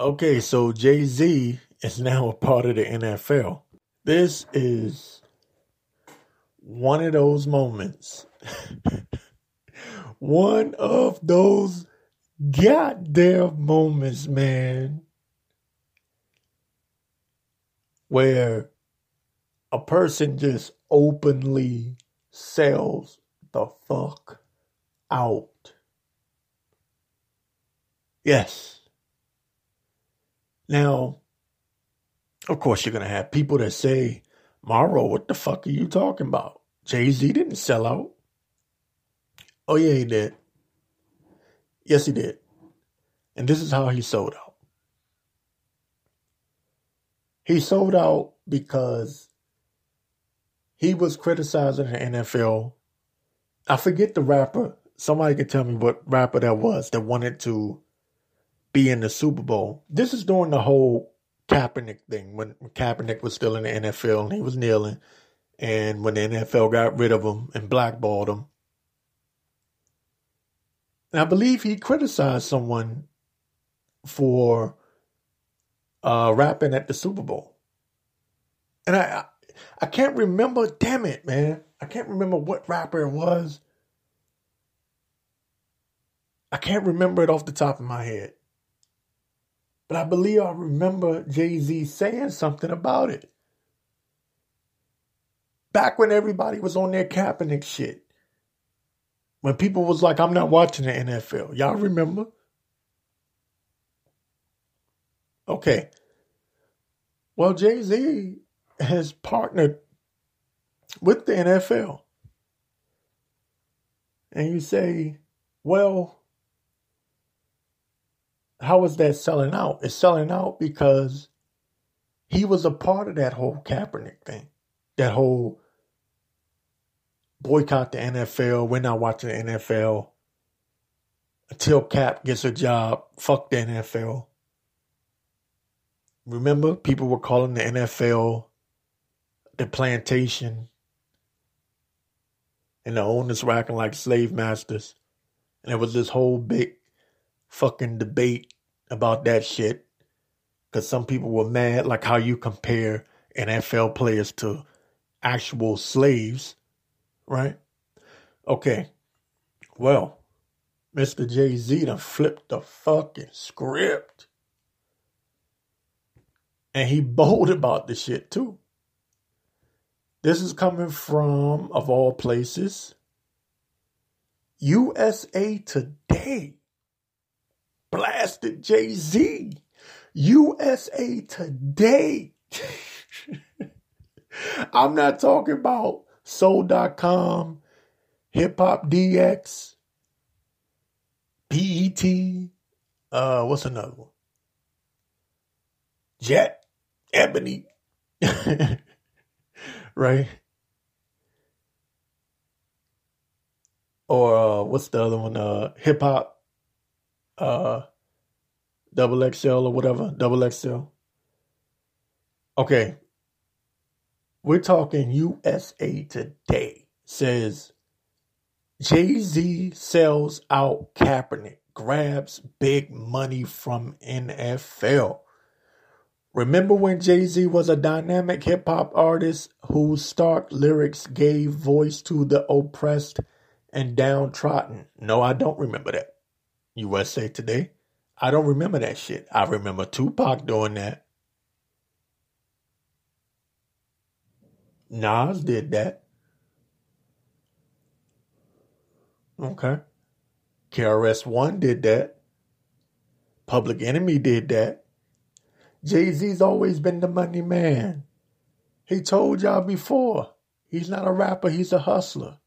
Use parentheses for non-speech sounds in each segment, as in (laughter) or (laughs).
Okay, so Jay Z is now a part of the NFL. This is one of those moments. (laughs) one of those goddamn moments, man, where a person just openly sells the fuck out. Yes. Now, of course, you're going to have people that say, Mauro, what the fuck are you talking about? Jay Z didn't sell out. Oh, yeah, he did. Yes, he did. And this is how he sold out. He sold out because he was criticizing the NFL. I forget the rapper. Somebody can tell me what rapper that was that wanted to be in the Super Bowl. This is during the whole Kaepernick thing when Kaepernick was still in the NFL and he was kneeling. And when the NFL got rid of him and blackballed him. And I believe he criticized someone for uh, rapping at the Super Bowl. And I, I can't remember, damn it, man. I can't remember what rapper it was. I can't remember it off the top of my head. But I believe I remember Jay Z saying something about it. Back when everybody was on their Kaepernick shit. When people was like, I'm not watching the NFL. Y'all remember? Okay. Well, Jay Z has partnered with the NFL. And you say, well, how is that selling out? It's selling out because he was a part of that whole Kaepernick thing, that whole boycott the NFL. We're not watching the NFL until Cap gets a job. Fuck the NFL. Remember, people were calling the NFL the plantation, and the owners were acting like slave masters. And there was this whole big fucking debate about that shit. Because some people were mad, like how you compare NFL players to actual slaves, right? Okay. Well, Mr. Jay Z done flipped the fucking script. And he bold about the shit too. This is coming from, of all places, USA Today blasted Jay Z. USA Today. (laughs) I'm not talking about Soul.com, Hip Hop DX, BET, uh, what's another one? Jet, Ebony, (laughs) right? Or uh, what's the other one? Uh, Hip Hop uh double XL or whatever, double XL. Okay. We're talking USA Today says Jay-Z sells out Kaepernick, grabs big money from NFL. Remember when Jay-Z was a dynamic hip hop artist whose stark lyrics gave voice to the oppressed and downtrodden? No, I don't remember that. USA Today. I don't remember that shit. I remember Tupac doing that. Nas did that. Okay. KRS One did that. Public Enemy did that. Jay Z's always been the money man. He told y'all before. He's not a rapper, he's a hustler.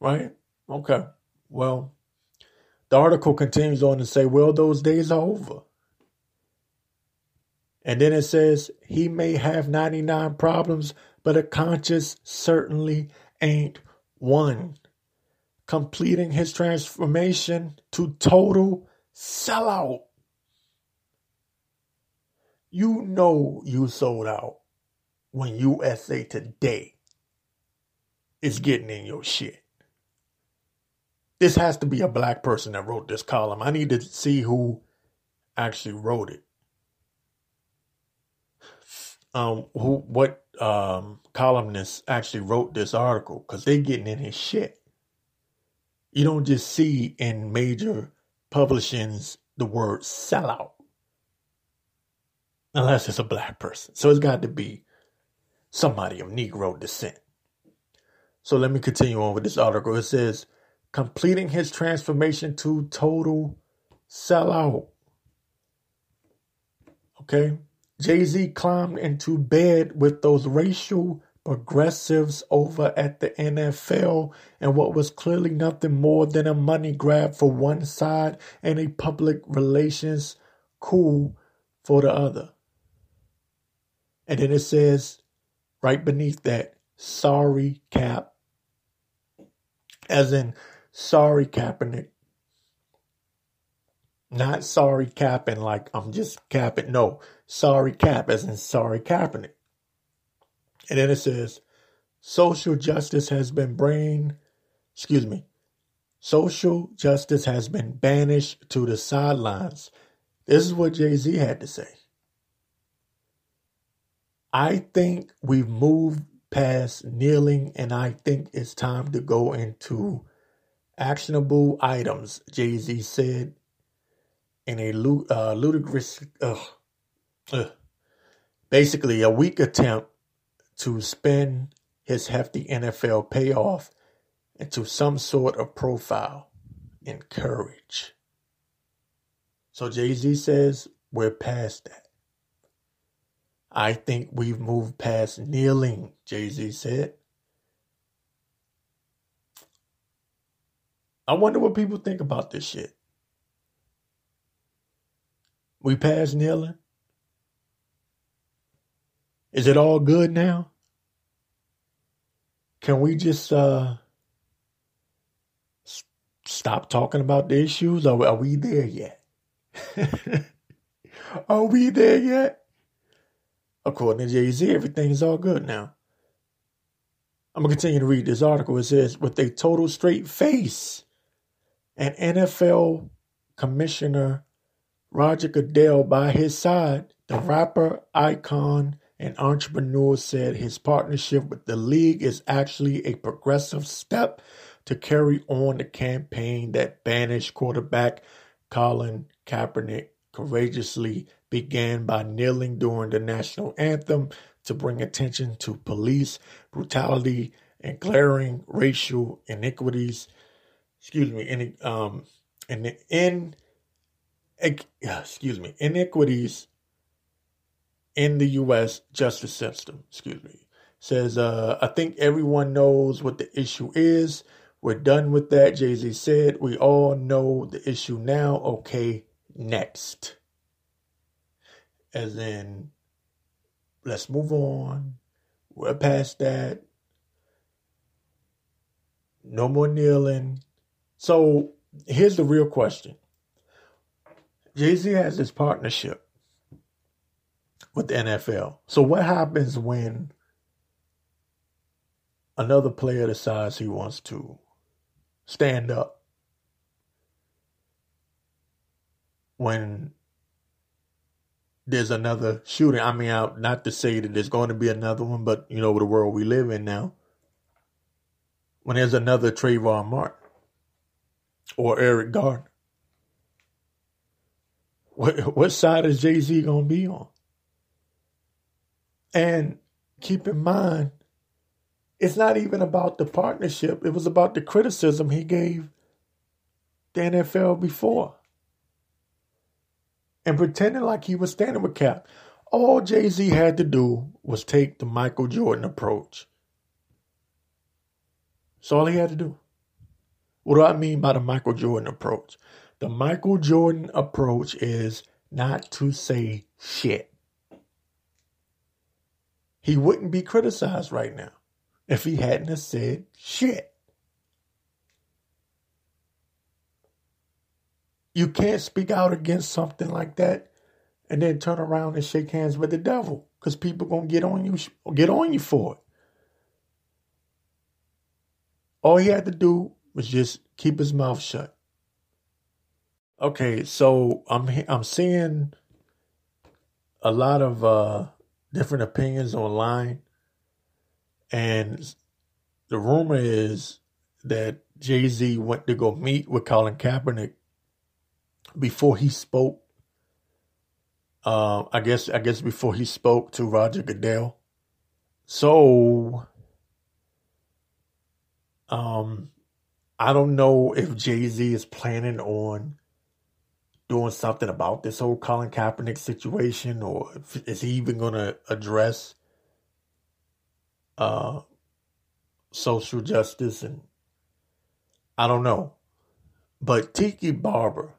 Right? Okay. Well, the article continues on to say, well, those days are over. And then it says, he may have 99 problems, but a conscience certainly ain't one. Completing his transformation to total sellout. You know you sold out when USA Today is getting in your shit. This has to be a black person that wrote this column. I need to see who actually wrote it. Um, who what um columnist actually wrote this article? Because they're getting in his shit. You don't just see in major publishings the word sellout unless it's a black person. So it's got to be somebody of Negro descent. So let me continue on with this article. It says, completing his transformation to total sellout. Okay. Jay Z climbed into bed with those racial progressives over at the NFL and what was clearly nothing more than a money grab for one side and a public relations coup for the other. And then it says right beneath that, sorry, Cap. As in, sorry, Kaepernick. Not sorry, capping like I'm just capping. No, sorry, Cap, as in sorry, Kaepernick. And then it says, social justice has been brain, excuse me, social justice has been banished to the sidelines. This is what Jay Z had to say. I think we've moved past kneeling, and I think it's time to go into actionable items, Jay Z said in a uh, ludicrous, basically a weak attempt to spin his hefty NFL payoff into some sort of profile and courage. So Jay Z says we're past that. I think we've moved past kneeling, Jay Z said. I wonder what people think about this shit. We past kneeling? Is it all good now? Can we just uh, stop talking about the issues? Are, are we there yet? (laughs) are we there yet? According to Jay Z, everything's all good now. I'm going to continue to read this article. It says, with a total straight face, an NFL commissioner, Roger Goodell, by his side, the rapper, icon, and entrepreneur said his partnership with the league is actually a progressive step to carry on the campaign that banished quarterback Colin Kaepernick courageously began by kneeling during the national anthem to bring attention to police brutality and glaring racial iniquities. Excuse me, in um, in in excuse me, iniquities in the U.S. justice system. Excuse me. Says, uh, I think everyone knows what the issue is. We're done with that. Jay Z said, We all know the issue now. Okay, next. As in, let's move on. We're past that. No more kneeling. So here's the real question Jay Z has this partnership with the NFL. So what happens when another player decides he wants to stand up? When there's another shooting. I mean, I, not to say that there's going to be another one, but you know the world we live in now. When there's another Trayvon Martin or Eric Gardner, what what side is Jay Z gonna be on? And keep in mind, it's not even about the partnership. It was about the criticism he gave the NFL before and pretending like he was standing with Cap. All Jay Z had to do was take the Michael Jordan approach. That's all he had to do. What do I mean by the Michael Jordan approach? The Michael Jordan approach is not to say shit. He wouldn't be criticized right now if he hadn't have said shit. You can't speak out against something like that and then turn around and shake hands with the devil because people gonna get on you get on you for it. All he had to do was just keep his mouth shut. Okay, so I'm I'm seeing a lot of uh, different opinions online, and the rumor is that Jay Z went to go meet with Colin Kaepernick before he spoke. Uh, I guess I guess before he spoke to Roger Goodell. So, um, I don't know if Jay Z is planning on doing something about this whole Colin Kaepernick situation, or is he even going to address uh, social justice? And I don't know. But Tiki Barber,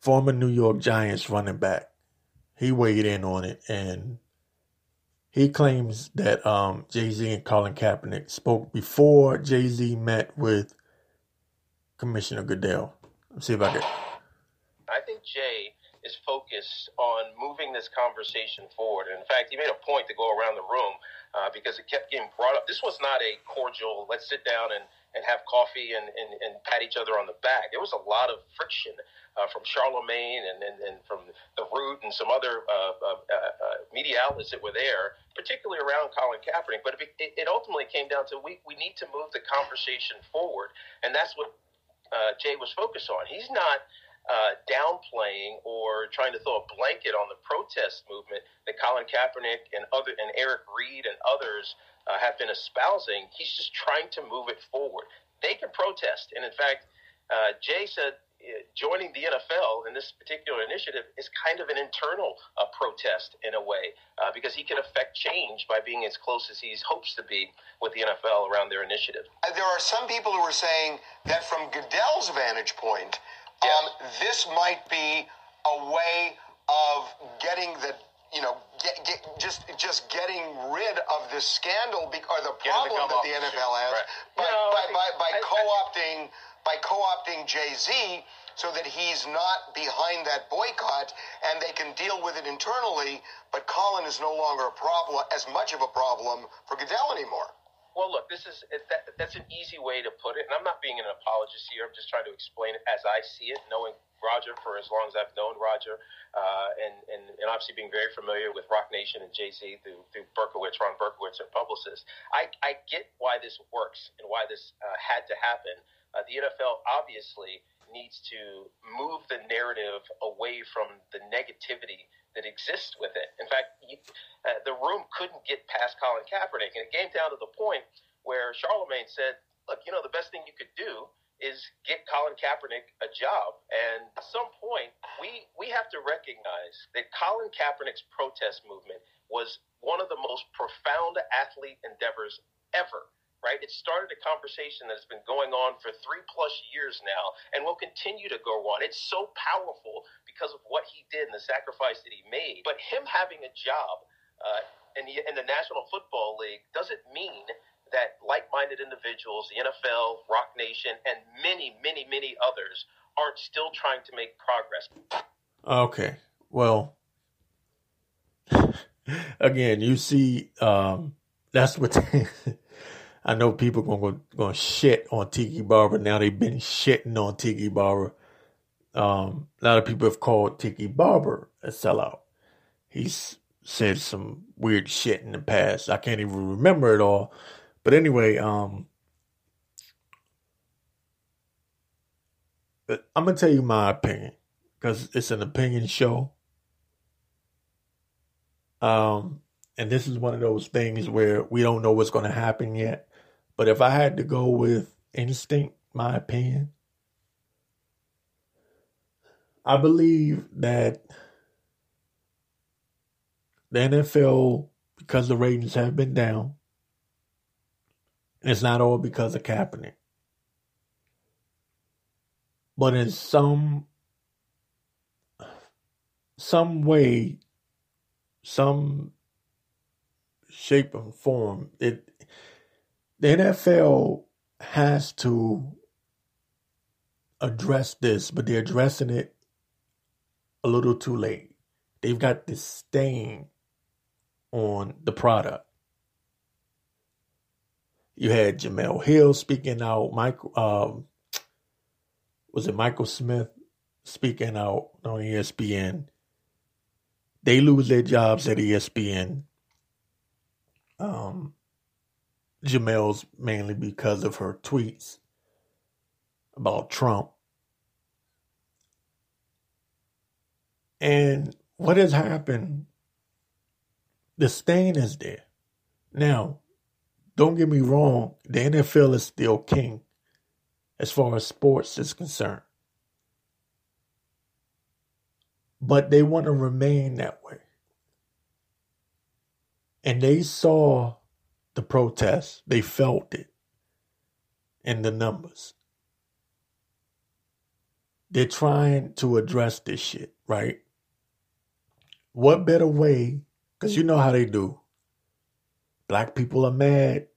former New York Giants running back, he weighed in on it and he claims that um, Jay Z and Colin Kaepernick spoke before Jay Z met with Commissioner Goodell. Let's see if I can. I think Jay is focused on moving this conversation forward. And in fact, he made a point to go around the room uh, because it kept getting brought up. This was not a cordial, let's sit down and, and have coffee and, and, and pat each other on the back. There was a lot of friction uh, from Charlemagne and, and, and, from The Root and some other uh, uh, uh media outlets that were there, particularly around Colin Kaepernick. But it, it ultimately came down to we, we need to move the conversation forward. And that's what uh, Jay was focused on. He's not uh, downplaying or trying to throw a blanket on the protest movement that Colin Kaepernick and other and Eric Reid and others uh, have been espousing. He's just trying to move it forward. They can protest, and in fact, uh, Jay said uh, joining the NFL in this particular initiative is kind of an internal uh, protest in a way uh, because he can affect change by being as close as he hopes to be with the NFL around their initiative. Uh, there are some people who are saying that from Goodell's vantage point, yes. um, this might be a way of getting the you know, get, get, just just getting rid of the scandal be, or the problem that the NFL has right. by, no, by, by, by co-opting by co-opting Jay-Z so that he's not behind that boycott and they can deal with it internally, but Colin is no longer a problem, as much of a problem for Goodell anymore. Well, look, this is that, that's an easy way to put it, and I'm not being an apologist here. I'm just trying to explain it as I see it, knowing Roger for as long as I've known Roger, uh, and, and and obviously being very familiar with Roc Nation and Jay Z through through Berkowitz, Ron Berkowitz, our publicist. I I get why this works and why this uh, had to happen. Uh, the NFL obviously needs to move the narrative away from the negativity that exists with it. In fact, uh, the room couldn't get past Colin Kaepernick, and it came down to the point where Charlemagne said, "Look, you know, the best thing you could do is get Colin Kaepernick a job." And at some point, we we have to recognize that Colin Kaepernick's protest movement was one of the most profound athlete endeavors ever right? It started a conversation that's been going on for three plus years now and will continue to go on. It's so powerful because of what he did and the sacrifice that he made. But him having a job uh, in, the, in the National Football League doesn't mean that like minded individuals, the NFL, Roc Nation, and many, many, many others aren't still trying to make progress. Okay. Well, (laughs) again, you see, um, that's what. (laughs) I know people gonna gonna shit on Tiki Barber now. They've been shitting on Tiki Barber. Um, a lot of people have called Tiki Barber a sellout. He's said some weird shit in the past. I can't even remember it all. But anyway, um, I'm gonna tell you my opinion because it's an opinion show. Um, and this is one of those things where we don't know what's to happen yet. But if I had to go with instinct, my opinion, I believe that the NFL, because the ratings have been down, it's not all because of Kaepernick, but in some some way, some shape and form, it the NFL has to address this, but they're addressing it a little too late. They've got this stain on the product. You had Jemele Hill speaking out. Michael, um, was it Michael Smith speaking out on ESPN? They lose their jobs at ESPN. Um, Jemele's mainly because of her tweets about Trump. And what has happened, the stain is there. Now, don't get me wrong, the NFL is still king as far as sports is concerned. But they want to remain that way. And they saw the protests, they felt it in the numbers. They're trying to address this shit, right? What better way? Because you know how they do. Black people are mad.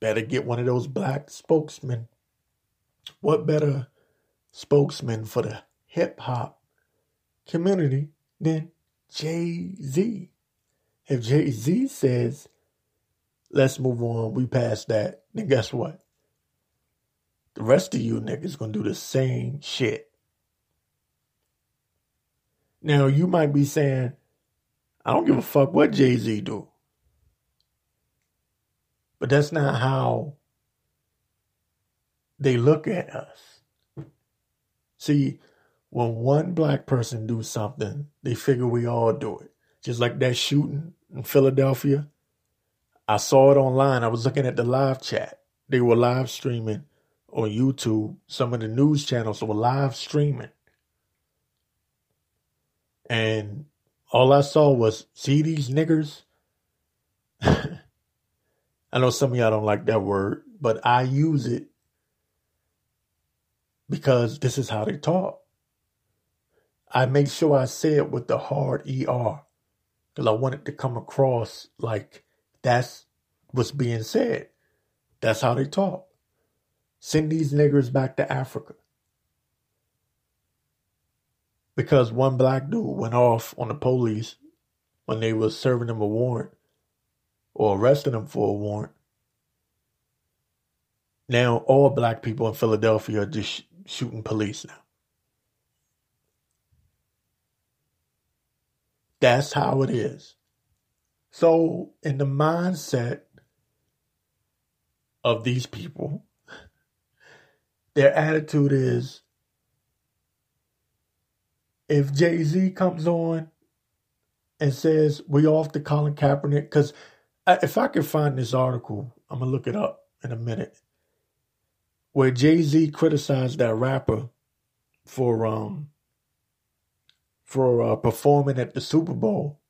Better get one of those black spokesmen. What better spokesman for the hip hop community than Jay Z? If Jay Z says, let's move on, we passed that, then guess what? The rest of you niggas gonna do the same shit. Now you might be saying, I don't give a fuck what Jay Z do. But that's not how they look at us. See, when one black person do something, they figure we all do it. Just like that shooting in Philadelphia. I saw it online. I was looking at the live chat. They were live streaming on YouTube. Some of the news channels were live streaming. And all I saw was, see these niggers? (laughs) I know some of y'all don't like that word, but I use it because this is how they talk. I make sure I say it with the hard ER because I want it to come across like that's what's being said. That's how they talk. Send these niggers back to Africa. Because one black dude went off on the police when they was serving him a warrant or arresting him for a warrant. Now all black people in Philadelphia are just sh- shooting police now. That's how it is. So, in the mindset of these people, their attitude is if Jay Z comes on and says we off the Colin Kaepernick, because if I can find this article, I'm gonna look it up in a minute, where Jay Z criticized that rapper for um for uh, performing at the Super Bowl.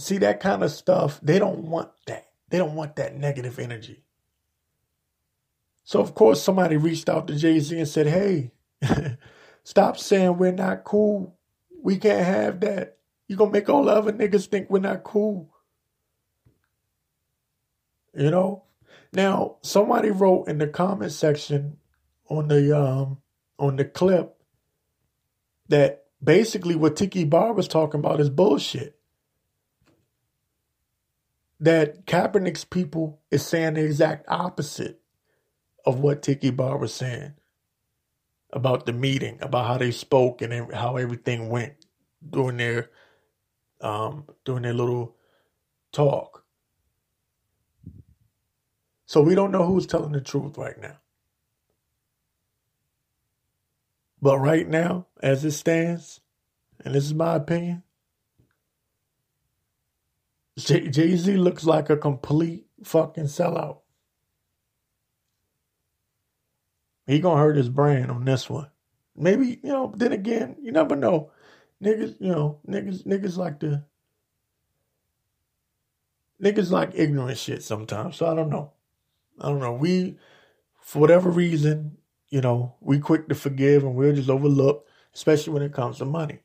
See that kind of stuff, they don't want that. They don't want that negative energy. So of course somebody reached out to Jay Z and said, "Hey, (laughs) stop saying we're not cool. We can't have that." You gonna make all the other niggas think we're not cool. You know? Now, somebody wrote in the comment section on the um on the clip that basically what Tiki Bar was talking about is bullshit. That Kaepernick's people is saying the exact opposite of what Tiki Bar was saying about the meeting, about how they spoke and how everything went during their um, doing their little talk. So we don't know who's telling the truth right now. But right now, as it stands, and this is my opinion, Jay Z looks like a complete fucking sellout. He gonna hurt his brand on this one. Maybe you know. Then again, you never know niggas, you know, niggas, niggas like to, niggas like ignorant shit sometimes. So I don't know. I don't know. We, for whatever reason, you know, we quick to forgive and we'll just overlook, especially when it comes to money.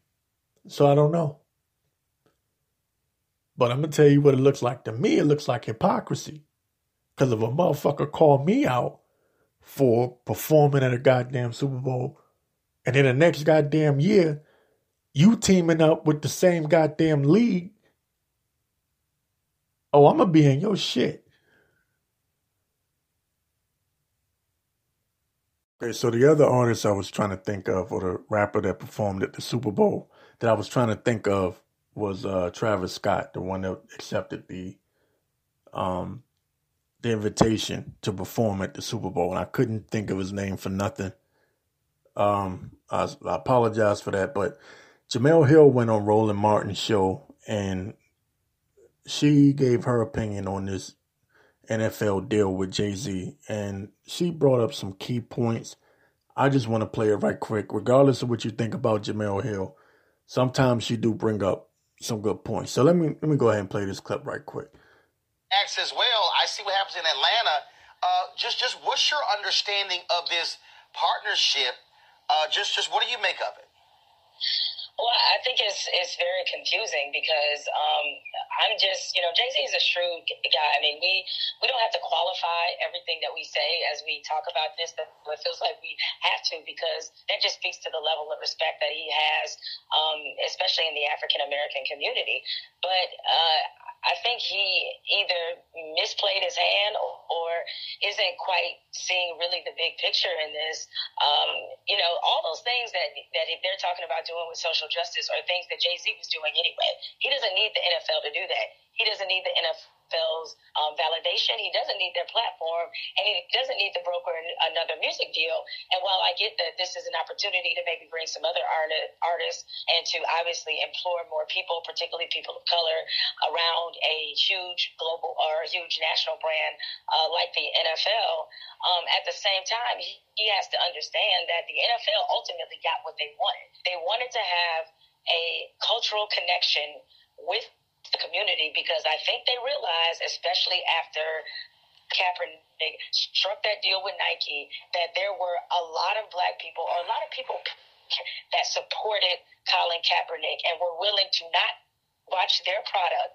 So I don't know. But I'm gonna tell you what it looks like to me. It looks like hypocrisy. Cause if a motherfucker called me out for performing at a goddamn Super Bowl, and then the next goddamn year you teaming up with the same goddamn league Oh, I'm gonna be in your shit. Okay, so the other artist I was trying to think of, or the rapper that performed at the Super Bowl that I was trying to think of was uh, Travis Scott, the one that accepted the um, the invitation to perform at the Super Bowl, and I couldn't think of his name for nothing. Um, I, I apologize for that, but Jemele Hill went on Roland Martin's show and she gave her opinion on this NFL deal with Jay Z, and she brought up some key points. I just want to play it right quick, regardless of what you think about Jemele Hill. Sometimes she do bring up some good points. So let me let me go ahead and play this clip right quick. Acts as well. I see what happens in Atlanta. Uh, just just what's your understanding of this partnership? Uh, just just what do you make of it? Well, I think it's it's very confusing because um, I'm just you know Jay Z is a shrewd guy. I mean, we we don't have to qualify everything that we say as we talk about this. But it feels like we have to because that just speaks to the level of respect that he has, um, especially in the African American community. But uh, I think he either misplayed his hand or, or, isn't quite seeing really the big picture in this. Um, you know, all those things that that they're talking about doing with social justice are things that Jay Z was doing anyway. He doesn't need the NFL to do that. He doesn't need the NFL NFL's um, validation. He doesn't need their platform, and he doesn't need to broker another music deal. And while I get that this is an opportunity to maybe bring some other art- artists and to obviously implore more people, particularly people of color, around a huge global or a huge national brand uh, like the NFL, um, at the same time, he, he has to understand that the NFL ultimately got what they wanted. They wanted to have a cultural connection with the community because I think they realize, especially after Kaepernick struck that deal with Nike, that there were a lot of black people or a lot of people that supported Colin Kaepernick and were willing to not watch their product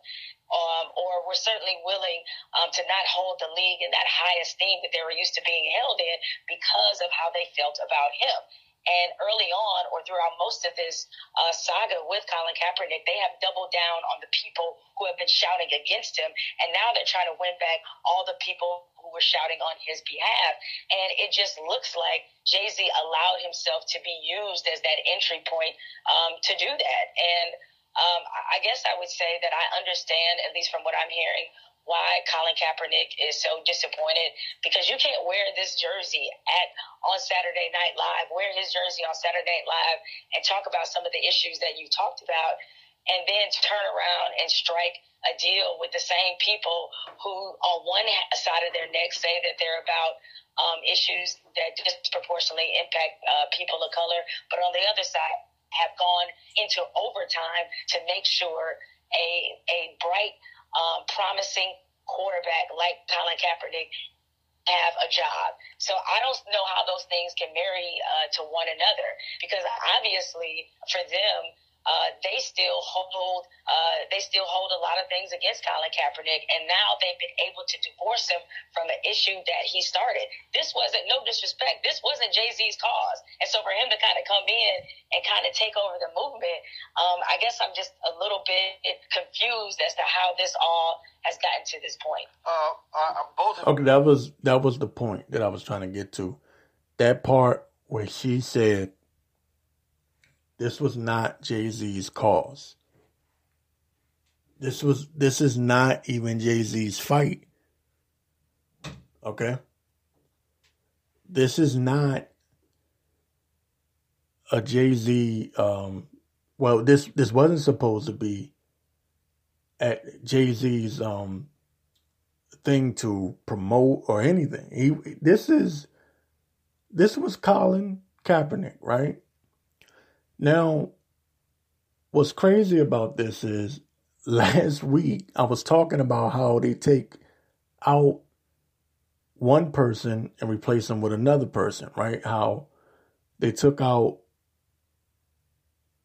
um, or were certainly willing um, to not hold the league in that high esteem that they were used to being held in because of how they felt about him. And early on, or throughout most of this uh, saga with Colin Kaepernick, they have doubled down on the people who have been shouting against him. And now they're trying to win back all the people who were shouting on his behalf. And it just looks like Jay Z allowed himself to be used as that entry point um, to do that. And um, I guess I would say that I understand, at least from what I'm hearing, why Colin Kaepernick is so disappointed because you can't wear this jersey at on Saturday Night Live, wear his jersey on Saturday Night Live, and talk about some of the issues that you talked about, and then turn around and strike a deal with the same people who, on one side of their neck, say that they're about um, issues that disproportionately impact uh, people of color, but on the other side have gone into overtime to make sure a a bright um, promising quarterback like Colin Kaepernick have a job. So I don't know how those things can marry uh, to one another because obviously for them, uh, they still hold uh, they still hold a lot of things against Colin Kaepernick, and now they've been able to divorce him from an issue that he started. This wasn't no disrespect. This wasn't Jay Z's cause, and so for him to kind of come in and kind of take over the movement, um, I guess I'm just a little bit confused as to how this all has gotten to this point. Uh, uh, both. Okay, that was that was the point that I was trying to get to. That part where she said this was not Jay Z's cause. This was this is not even Jay Z's fight. Okay? This is not a Jay Z um well this this wasn't supposed to be at Jay Z's um thing to promote or anything. He this is this was Colin Kaepernick, right? Now, what's crazy about this is (laughs) last week I was talking about how they take out one person and replace them with another person, right? How they took out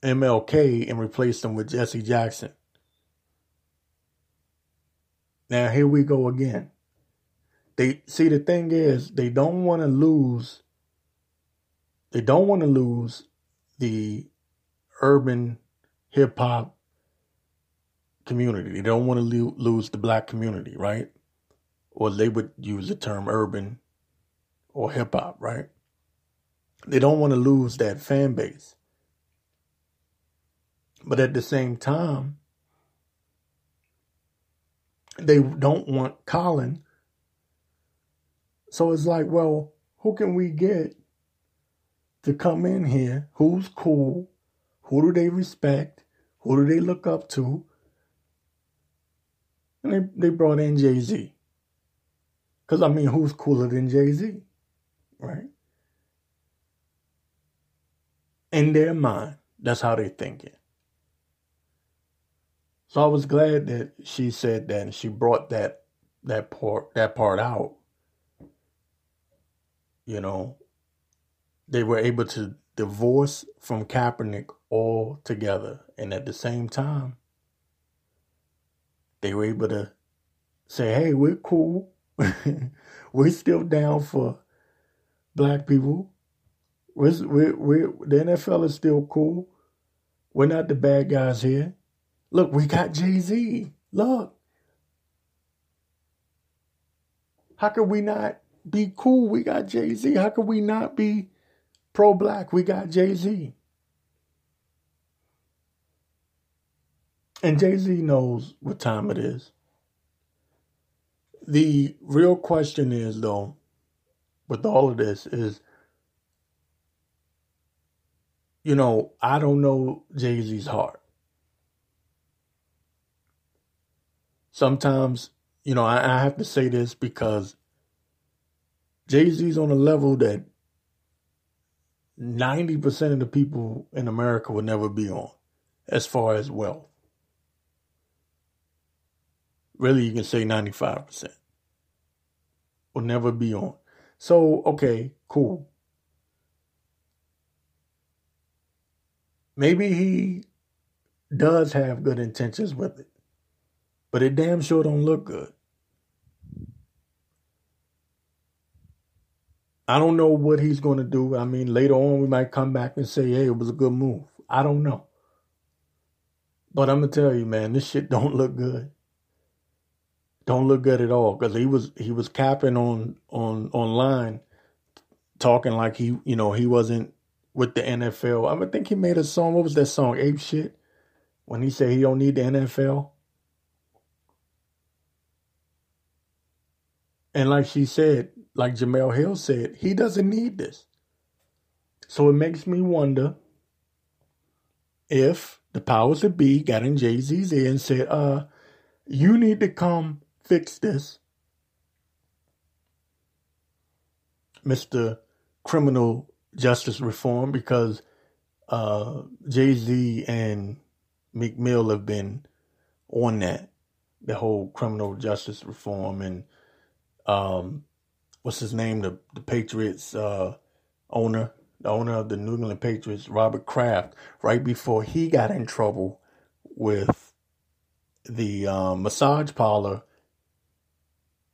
MLK and replaced them with Jesse Jackson. Now here we go again. They see the thing is they don't want to lose they don't want to lose the urban hip hop community. They don't want to lo- lose the black community, right? Or they would use the term urban or hip hop, right? They don't want to lose that fan base. But at the same time, they don't want Colin. So it's like, well, who can we get to come in here? Who's cool? Who do they respect? Who do they look up to? And they, they brought in Jay Z. Because, I mean, who's cooler than Jay Z? Right? In their mind, that's how they think it. So I was glad that she said that and she brought that that part that part out. You know, they were able to divorce from Kaepernick altogether, and at the same time, they were able to say, "Hey, we're cool. (laughs) we're still down for black people. We're, we're, we're, the NFL is still cool. We're not the bad guys here. Look, we got Jay Z. Look. How could we not be cool? We got Jay Z. How could we not be pro black? We got Jay Z. And Jay Z knows what time it is. The real question is, though, with all of this, is you know, I don't know Jay Z's heart. sometimes, you know, I, I have to say this because Jay Z's on a level that 90% of the people in America will never be on as far as wealth. Really, you can say 95% will never be on. So, okay, cool. Maybe he does have good intentions with it but it damn sure don't look good. I don't know what he's going to do. I mean, later on, we might come back and say, hey, it was a good move. I don't know. But I'm going to tell you, man, this shit (laughs) don't look good. Don't look good at all because he was he was capping on on online, talking like he you know he wasn't with the NFL. I think he made a song. What was that song? Ape shit. When he said he don't need the NFL. And like she said, like Jemele Hill said, he doesn't need this. So it makes me wonder if the powers that be got in Jay Z's ear and said, uh, you need to come fix this. Mr. Criminal Justice Reform, because uh, Jay Z and Meek Mill have been on that, the whole criminal justice reform and um, what's his name? The the Patriots uh, owner, the owner of the New England Patriots, Robert Kraft, right before he got in trouble with the um, massage parlor,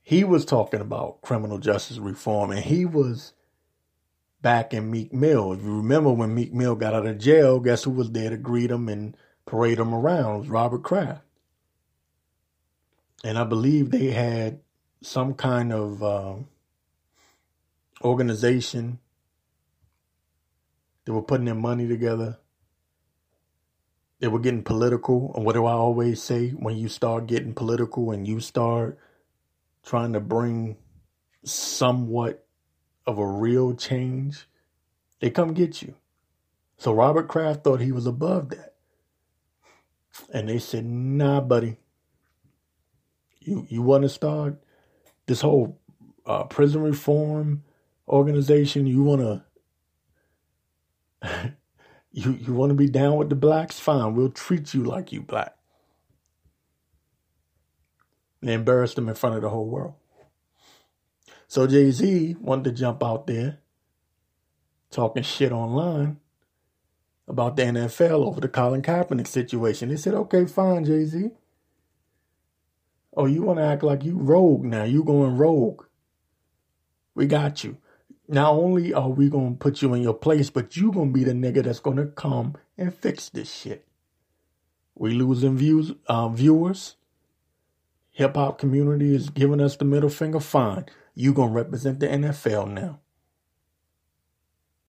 he was talking about criminal justice reform, and he was back in Meek Mill. If you remember when Meek Mill got out of jail, guess who was there to greet him and parade him around? It was Robert Kraft. And I believe they had some kind of uh, organization. They were putting their money together. They were getting political. And what do I always say? When you start getting political and you start trying to bring somewhat of a real change, they come get you. So Robert Kraft thought he was above that. And they said, nah, buddy. You you want to start this whole uh, prison reform organization, you want to (laughs) you you want to be down with the blacks? Fine, we'll treat you like you black. They embarrassed them in front of the whole world. So Jay Z wanted to jump out there talking shit online about the NFL over the Colin Kaepernick situation. They said, okay, fine, Jay Z. Oh, you want to act like you rogue now. You going rogue. We got you. Not only are we going to put you in your place, but you going to be the nigga that's going to come and fix this shit. We losing views, uh, viewers. Hip hop community is giving us the middle finger. Fine, you gonna represent the NFL now.